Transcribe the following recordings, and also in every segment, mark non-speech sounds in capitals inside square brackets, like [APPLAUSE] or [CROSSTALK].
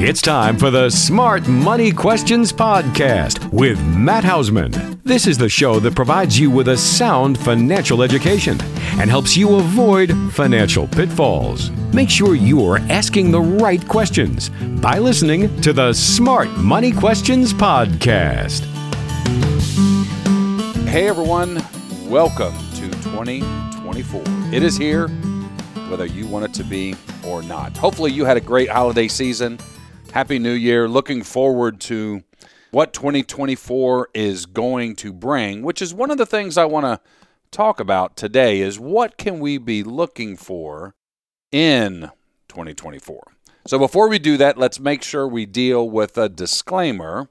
It's time for the Smart Money Questions Podcast with Matt Hausman. This is the show that provides you with a sound financial education and helps you avoid financial pitfalls. Make sure you are asking the right questions by listening to the Smart Money Questions Podcast. Hey everyone, welcome to 2024. It is here, whether you want it to be or not. Hopefully, you had a great holiday season. Happy New Year. Looking forward to what 2024 is going to bring, which is one of the things I want to talk about today is what can we be looking for in 2024. So before we do that, let's make sure we deal with a disclaimer.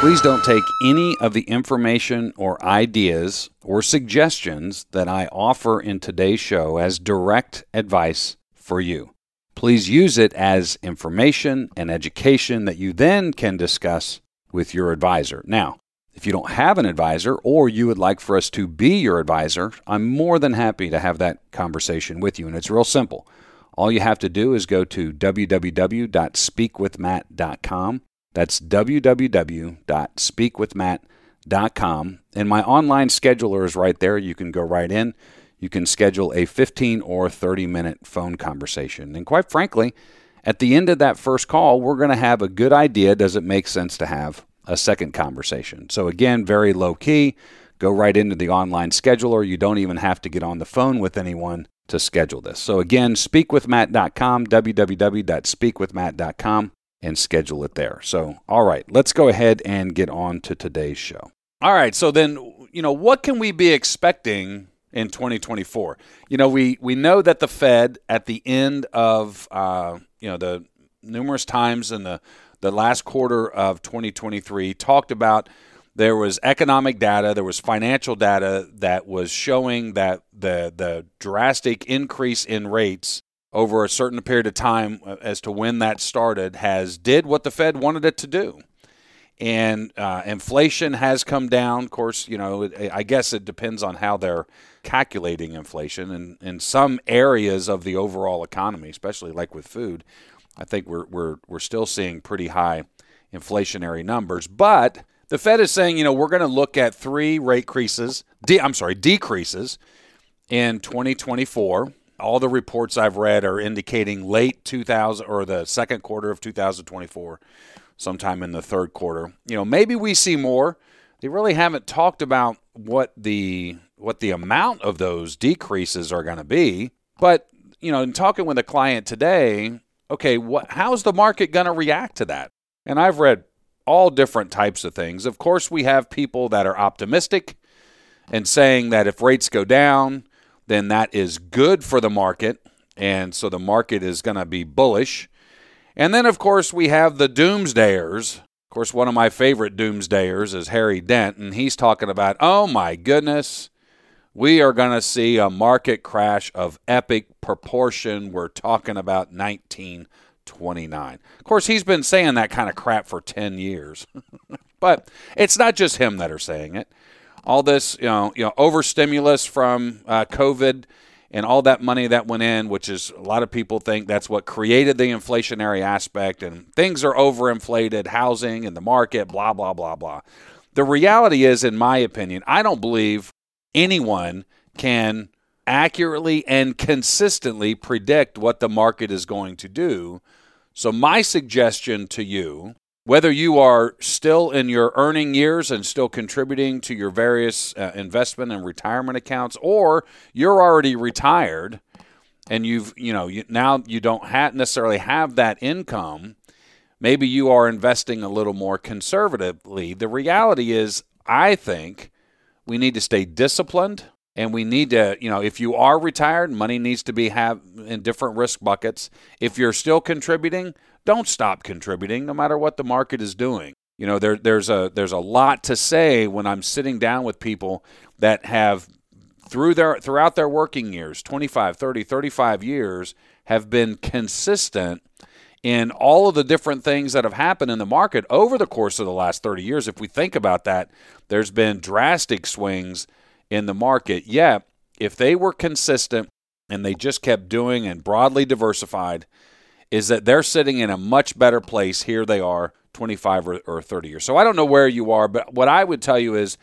Please don't take any of the information or ideas or suggestions that I offer in today's show as direct advice for you. Please use it as information and education that you then can discuss with your advisor. Now, if you don't have an advisor or you would like for us to be your advisor, I'm more than happy to have that conversation with you. And it's real simple. All you have to do is go to www.speakwithmatt.com. That's www.speakwithmatt.com. And my online scheduler is right there. You can go right in you can schedule a 15 or 30 minute phone conversation. And quite frankly, at the end of that first call, we're going to have a good idea does it make sense to have a second conversation? So, again, very low key. Go right into the online scheduler. You don't even have to get on the phone with anyone to schedule this. So, again, speakwithmatt.com, www.speakwithmatt.com, and schedule it there. So, all right, let's go ahead and get on to today's show. All right, so then, you know, what can we be expecting in 2024. You know, we we know that the Fed at the end of uh, you know the numerous times in the the last quarter of 2023 talked about there was economic data, there was financial data that was showing that the the drastic increase in rates over a certain period of time uh, as to when that started has did what the Fed wanted it to do and uh, inflation has come down. Of course, you know, I guess it depends on how they're calculating inflation. And in some areas of the overall economy, especially like with food, I think we're we're we're still seeing pretty high inflationary numbers. But the Fed is saying, you know, we're going to look at three rate creases. De- I'm sorry, decreases in 2024. All the reports I've read are indicating late 2000 or the second quarter of 2024 sometime in the third quarter. You know, maybe we see more. They really haven't talked about what the what the amount of those decreases are going to be. But you know, in talking with a client today, okay, what how's the market going to react to that? And I've read all different types of things. Of course, we have people that are optimistic and saying that if rates go down, then that is good for the market, and so the market is going to be bullish. And then, of course, we have the doomsdayers. Of course, one of my favorite doomsdayers is Harry Dent, and he's talking about, oh my goodness, we are going to see a market crash of epic proportion. We're talking about 1929. Of course, he's been saying that kind of crap for 10 years. [LAUGHS] but it's not just him that are saying it. All this, you know, you know, overstimulus from uh, COVID and all that money that went in, which is a lot of people think that's what created the inflationary aspect, and things are overinflated, housing and the market, blah, blah, blah, blah. The reality is, in my opinion, I don't believe anyone can accurately and consistently predict what the market is going to do. So, my suggestion to you whether you are still in your earning years and still contributing to your various uh, investment and retirement accounts, or you're already retired and you've, you know, you, now you don't necessarily have that income, maybe you are investing a little more conservatively. The reality is, I think we need to stay disciplined and we need to you know if you are retired money needs to be have in different risk buckets if you're still contributing don't stop contributing no matter what the market is doing. You know, there, there's a there's a lot to say when I'm sitting down with people that have through their throughout their working years, 25, 30, 35 years have been consistent in all of the different things that have happened in the market over the course of the last 30 years. If we think about that, there's been drastic swings in the market. Yet, if they were consistent and they just kept doing and broadly diversified, is that they're sitting in a much better place. Here they are, 25 or, or 30 years. So I don't know where you are, but what I would tell you is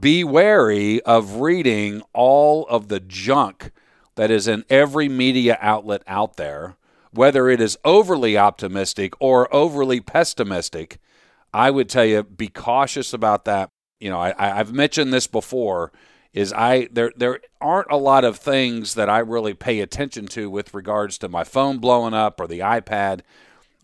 be wary of reading all of the junk that is in every media outlet out there, whether it is overly optimistic or overly pessimistic. I would tell you be cautious about that. You know, I, I've mentioned this before. Is I there there aren't a lot of things that I really pay attention to with regards to my phone blowing up or the iPad.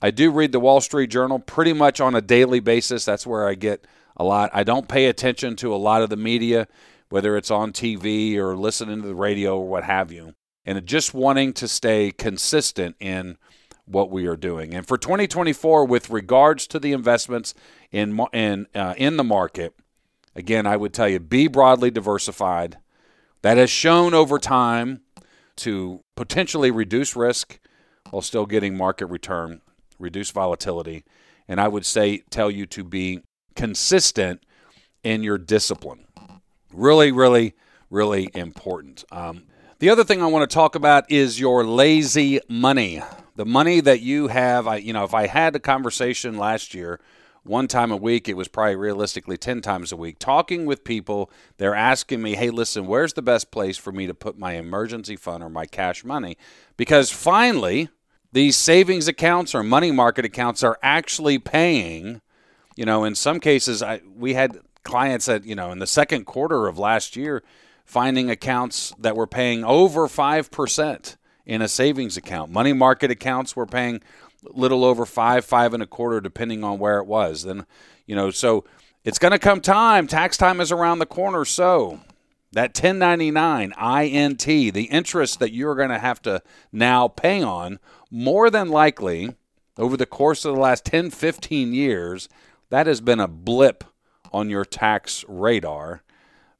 I do read the Wall Street Journal pretty much on a daily basis. That's where I get a lot. I don't pay attention to a lot of the media, whether it's on TV or listening to the radio or what have you, and just wanting to stay consistent in what we are doing. And for 2024, with regards to the investments in in uh, in the market, again, I would tell you be broadly diversified. That has shown over time to potentially reduce risk while still getting market return, reduce volatility, and I would say tell you to be consistent in your discipline. Really, really, really important. Um, the other thing I want to talk about is your lazy money. The money that you have, I, you know, if I had a conversation last year, one time a week, it was probably realistically 10 times a week, talking with people, they're asking me, hey, listen, where's the best place for me to put my emergency fund or my cash money? Because finally, these savings accounts or money market accounts are actually paying you know, in some cases, I, we had clients that, you know, in the second quarter of last year, finding accounts that were paying over 5% in a savings account. Money market accounts were paying little over five, five and a quarter, depending on where it was. Then, you know, so it's going to come time. Tax time is around the corner. So that 1099 INT, the interest that you're going to have to now pay on, more than likely over the course of the last 10, 15 years, that has been a blip on your tax radar,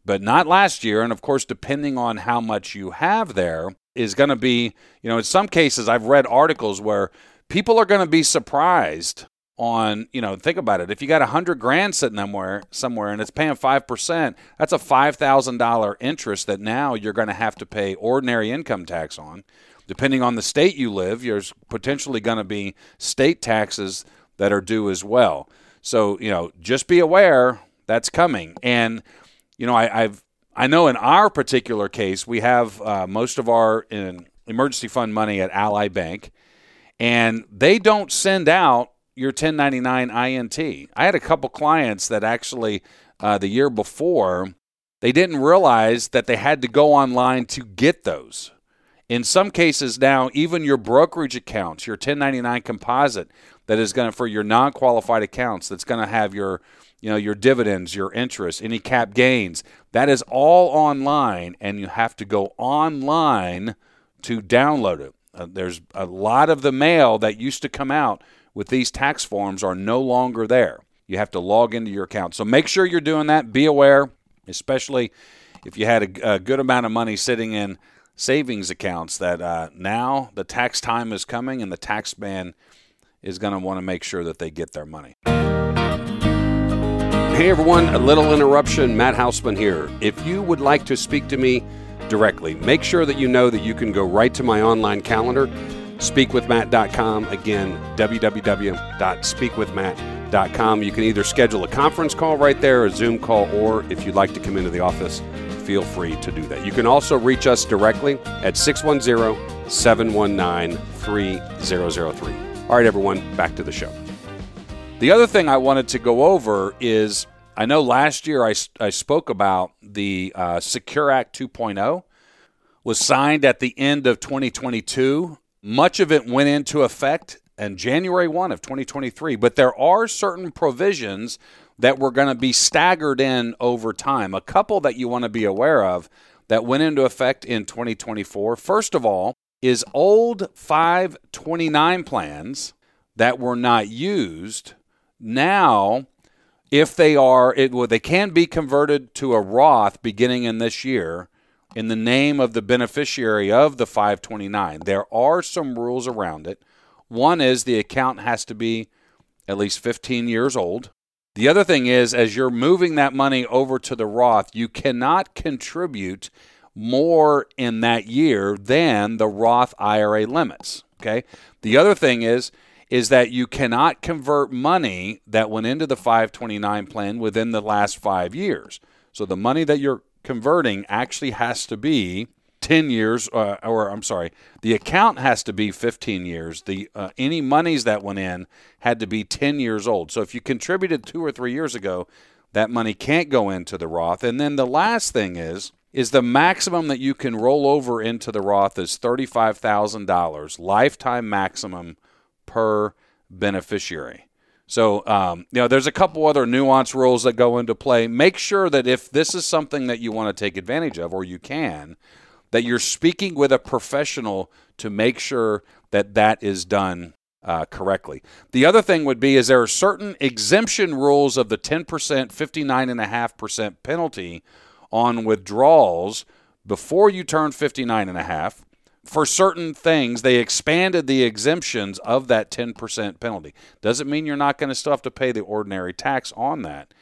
but not last year. And of course, depending on how much you have there, is going to be, you know, in some cases, I've read articles where people are going to be surprised on, you know, think about it. If you got a hundred grand sitting somewhere, somewhere, and it's paying five percent, that's a five thousand dollar interest that now you're going to have to pay ordinary income tax on. Depending on the state you live, there's potentially going to be state taxes that are due as well. So you know, just be aware that's coming. And you know, I, have I know in our particular case, we have uh, most of our emergency fund money at Ally Bank, and they don't send out your 1099 INT. I had a couple clients that actually uh, the year before they didn't realize that they had to go online to get those. In some cases now, even your brokerage accounts, your 1099 composite, that is going to for your non-qualified accounts that's going to have your you know your dividends your interest any cap gains that is all online and you have to go online to download it uh, there's a lot of the mail that used to come out with these tax forms are no longer there you have to log into your account so make sure you're doing that be aware especially if you had a, a good amount of money sitting in savings accounts that uh, now the tax time is coming and the tax man is going to want to make sure that they get their money. Hey everyone, a little interruption. Matt Hausman here. If you would like to speak to me directly, make sure that you know that you can go right to my online calendar, speakwithmatt.com. Again, www.speakwithmatt.com. You can either schedule a conference call right there, a Zoom call, or if you'd like to come into the office, feel free to do that. You can also reach us directly at 610 719 3003. All right, everyone, back to the show. The other thing I wanted to go over is I know last year I, I spoke about the uh, Secure Act 2.0 was signed at the end of 2022. Much of it went into effect in January 1 of 2023, but there are certain provisions that were going to be staggered in over time. A couple that you want to be aware of that went into effect in 2024. First of all, is old 529 plans that were not used now if they are it well, they can be converted to a Roth beginning in this year in the name of the beneficiary of the 529 there are some rules around it one is the account has to be at least 15 years old the other thing is as you're moving that money over to the Roth you cannot contribute more in that year than the Roth IRA limits. Okay. The other thing is is that you cannot convert money that went into the 529 plan within the last 5 years. So the money that you're converting actually has to be 10 years uh, or I'm sorry, the account has to be 15 years. The uh, any monies that went in had to be 10 years old. So if you contributed 2 or 3 years ago, that money can't go into the Roth. And then the last thing is is the maximum that you can roll over into the Roth is $35,000, lifetime maximum per beneficiary. So, um, you know, there's a couple other nuance rules that go into play. Make sure that if this is something that you want to take advantage of, or you can, that you're speaking with a professional to make sure that that is done uh, correctly. The other thing would be is there are certain exemption rules of the 10%, 59.5% penalty on withdrawals before you turn 59 and a half for certain things they expanded the exemptions of that 10% penalty. Doesn't mean you're not going to still have to pay the ordinary tax on that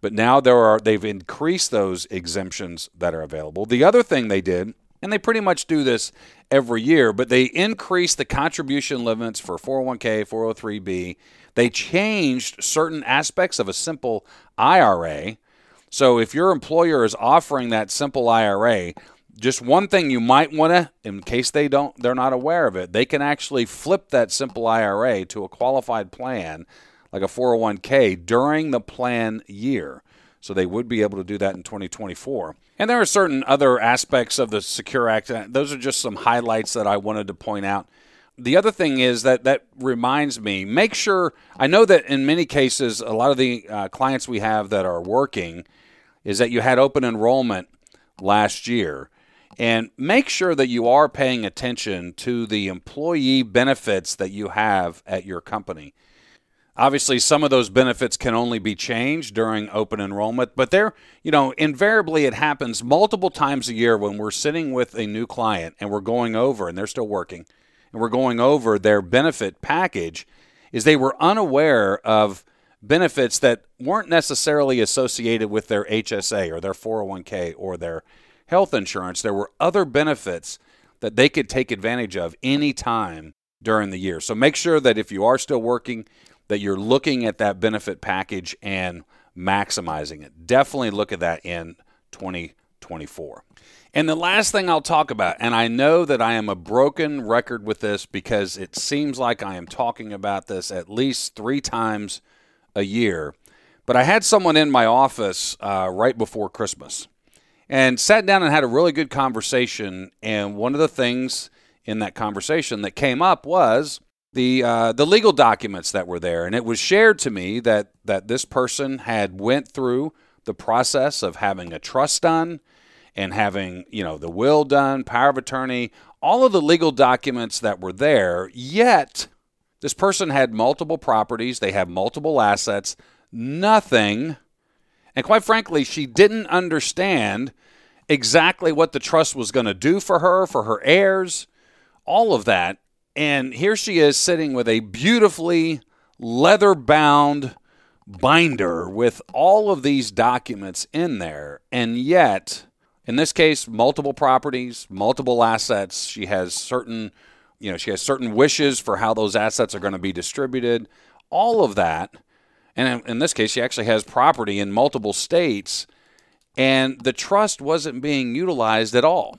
but now there are they've increased those exemptions that are available. The other thing they did and they pretty much do this every year but they increased the contribution limits for 401k 403b they changed certain aspects of a simple ira so if your employer is offering that simple IRA, just one thing you might want to in case they don't they're not aware of it, they can actually flip that simple IRA to a qualified plan like a 401k during the plan year. So they would be able to do that in 2024. And there are certain other aspects of the Secure Act. Those are just some highlights that I wanted to point out. The other thing is that that reminds me, make sure I know that in many cases a lot of the uh, clients we have that are working is that you had open enrollment last year. And make sure that you are paying attention to the employee benefits that you have at your company. Obviously, some of those benefits can only be changed during open enrollment, but there, you know, invariably it happens multiple times a year when we're sitting with a new client and we're going over, and they're still working, and we're going over their benefit package, is they were unaware of benefits that weren't necessarily associated with their HSA or their 401k or their health insurance. There were other benefits that they could take advantage of any time during the year. So make sure that if you are still working, that you're looking at that benefit package and maximizing it. Definitely look at that in 2024. And the last thing I'll talk about, and I know that I am a broken record with this because it seems like I am talking about this at least three times a year. But I had someone in my office uh, right before Christmas and sat down and had a really good conversation. And one of the things in that conversation that came up was the uh, the legal documents that were there, and it was shared to me that that this person had went through the process of having a trust done and having you know the will done, power of attorney, all of the legal documents that were there. Yet this person had multiple properties, they have multiple assets, nothing. And quite frankly, she didn't understand exactly what the trust was going to do for her, for her heirs, all of that. And here she is sitting with a beautifully leather bound binder with all of these documents in there. And yet, in this case, multiple properties, multiple assets. She has certain you know, she has certain wishes for how those assets are going to be distributed, all of that. And in, this case, she actually has property in multiple states, and the trust wasn't being utilized at all.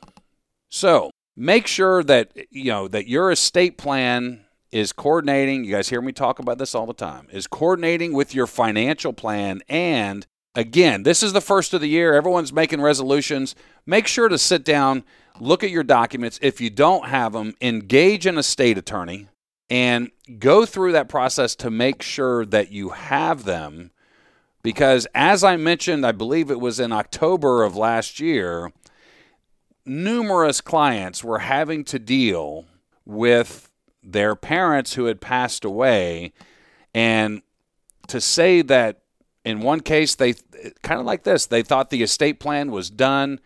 So make sure that you know that your estate plan is coordinating. You guys hear me talk about this all the time. Is coordinating with your financial plan and again, this is the first of the year. Everyone's making resolutions. Make sure to sit down look at your documents. If you don't have them, engage an estate attorney and go through that process to make sure that you have them. Because as I mentioned, I believe it was in October of last year, numerous clients were having to deal with their parents who had passed away. And to say that in one case, they kind of like this, they thought the estate plan was done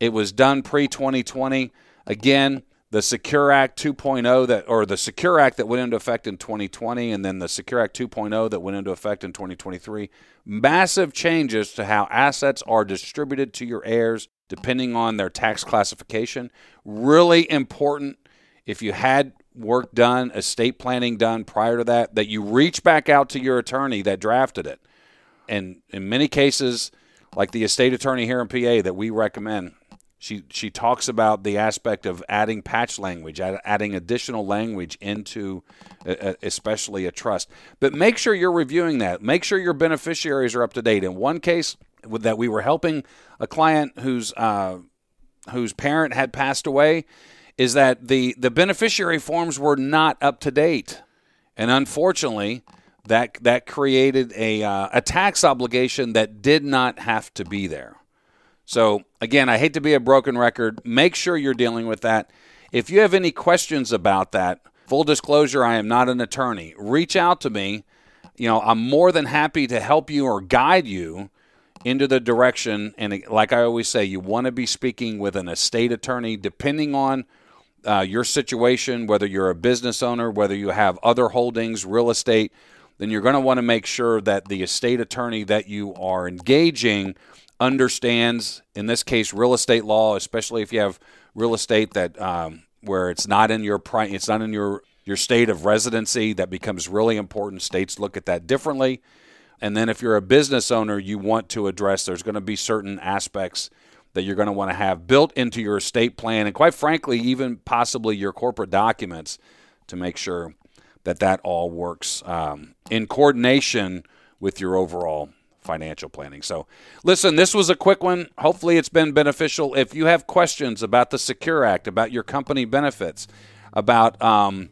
it was done pre 2020. Again, the Secure Act 2.0 that or the Secure Act that went into effect in 2020 and then the Secure Act 2.0 that went into effect in 2023 massive changes to how assets are distributed to your heirs depending on their tax classification. Really important if you had work done estate planning done prior to that that you reach back out to your attorney that drafted it. And in many cases like the estate attorney here in PA that we recommend she she talks about the aspect of adding patch language, adding additional language into, especially a trust. But make sure you're reviewing that. Make sure your beneficiaries are up to date. In one case, that we were helping a client whose uh, whose parent had passed away, is that the the beneficiary forms were not up to date, and unfortunately, that that created a uh, a tax obligation that did not have to be there. So, again, I hate to be a broken record. Make sure you're dealing with that. If you have any questions about that, full disclosure, I am not an attorney. Reach out to me. You know, I'm more than happy to help you or guide you into the direction. And like I always say, you want to be speaking with an estate attorney, depending on uh, your situation, whether you're a business owner, whether you have other holdings, real estate, then you're going to want to make sure that the estate attorney that you are engaging understands, in this case, real estate law, especially if you have real estate that um, where it's not in your pri- it's not in your your state of residency. That becomes really important. States look at that differently. And then if you're a business owner, you want to address there's going to be certain aspects that you're going to want to have built into your estate plan and quite frankly even possibly your corporate documents to make sure that that all works um, in coordination with your overall financial planning. So, listen, this was a quick one. Hopefully, it's been beneficial. If you have questions about the Secure Act, about your company benefits, about um,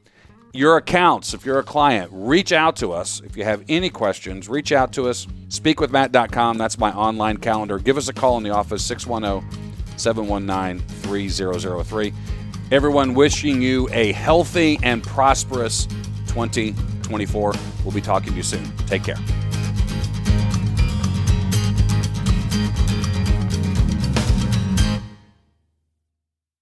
your accounts, if you're a client, reach out to us. If you have any questions, reach out to us. Speakwithmatt.com. That's my online calendar. Give us a call in the office, 610 719 3003. Everyone wishing you a healthy and prosperous 2024. We'll be talking to you soon. Take care.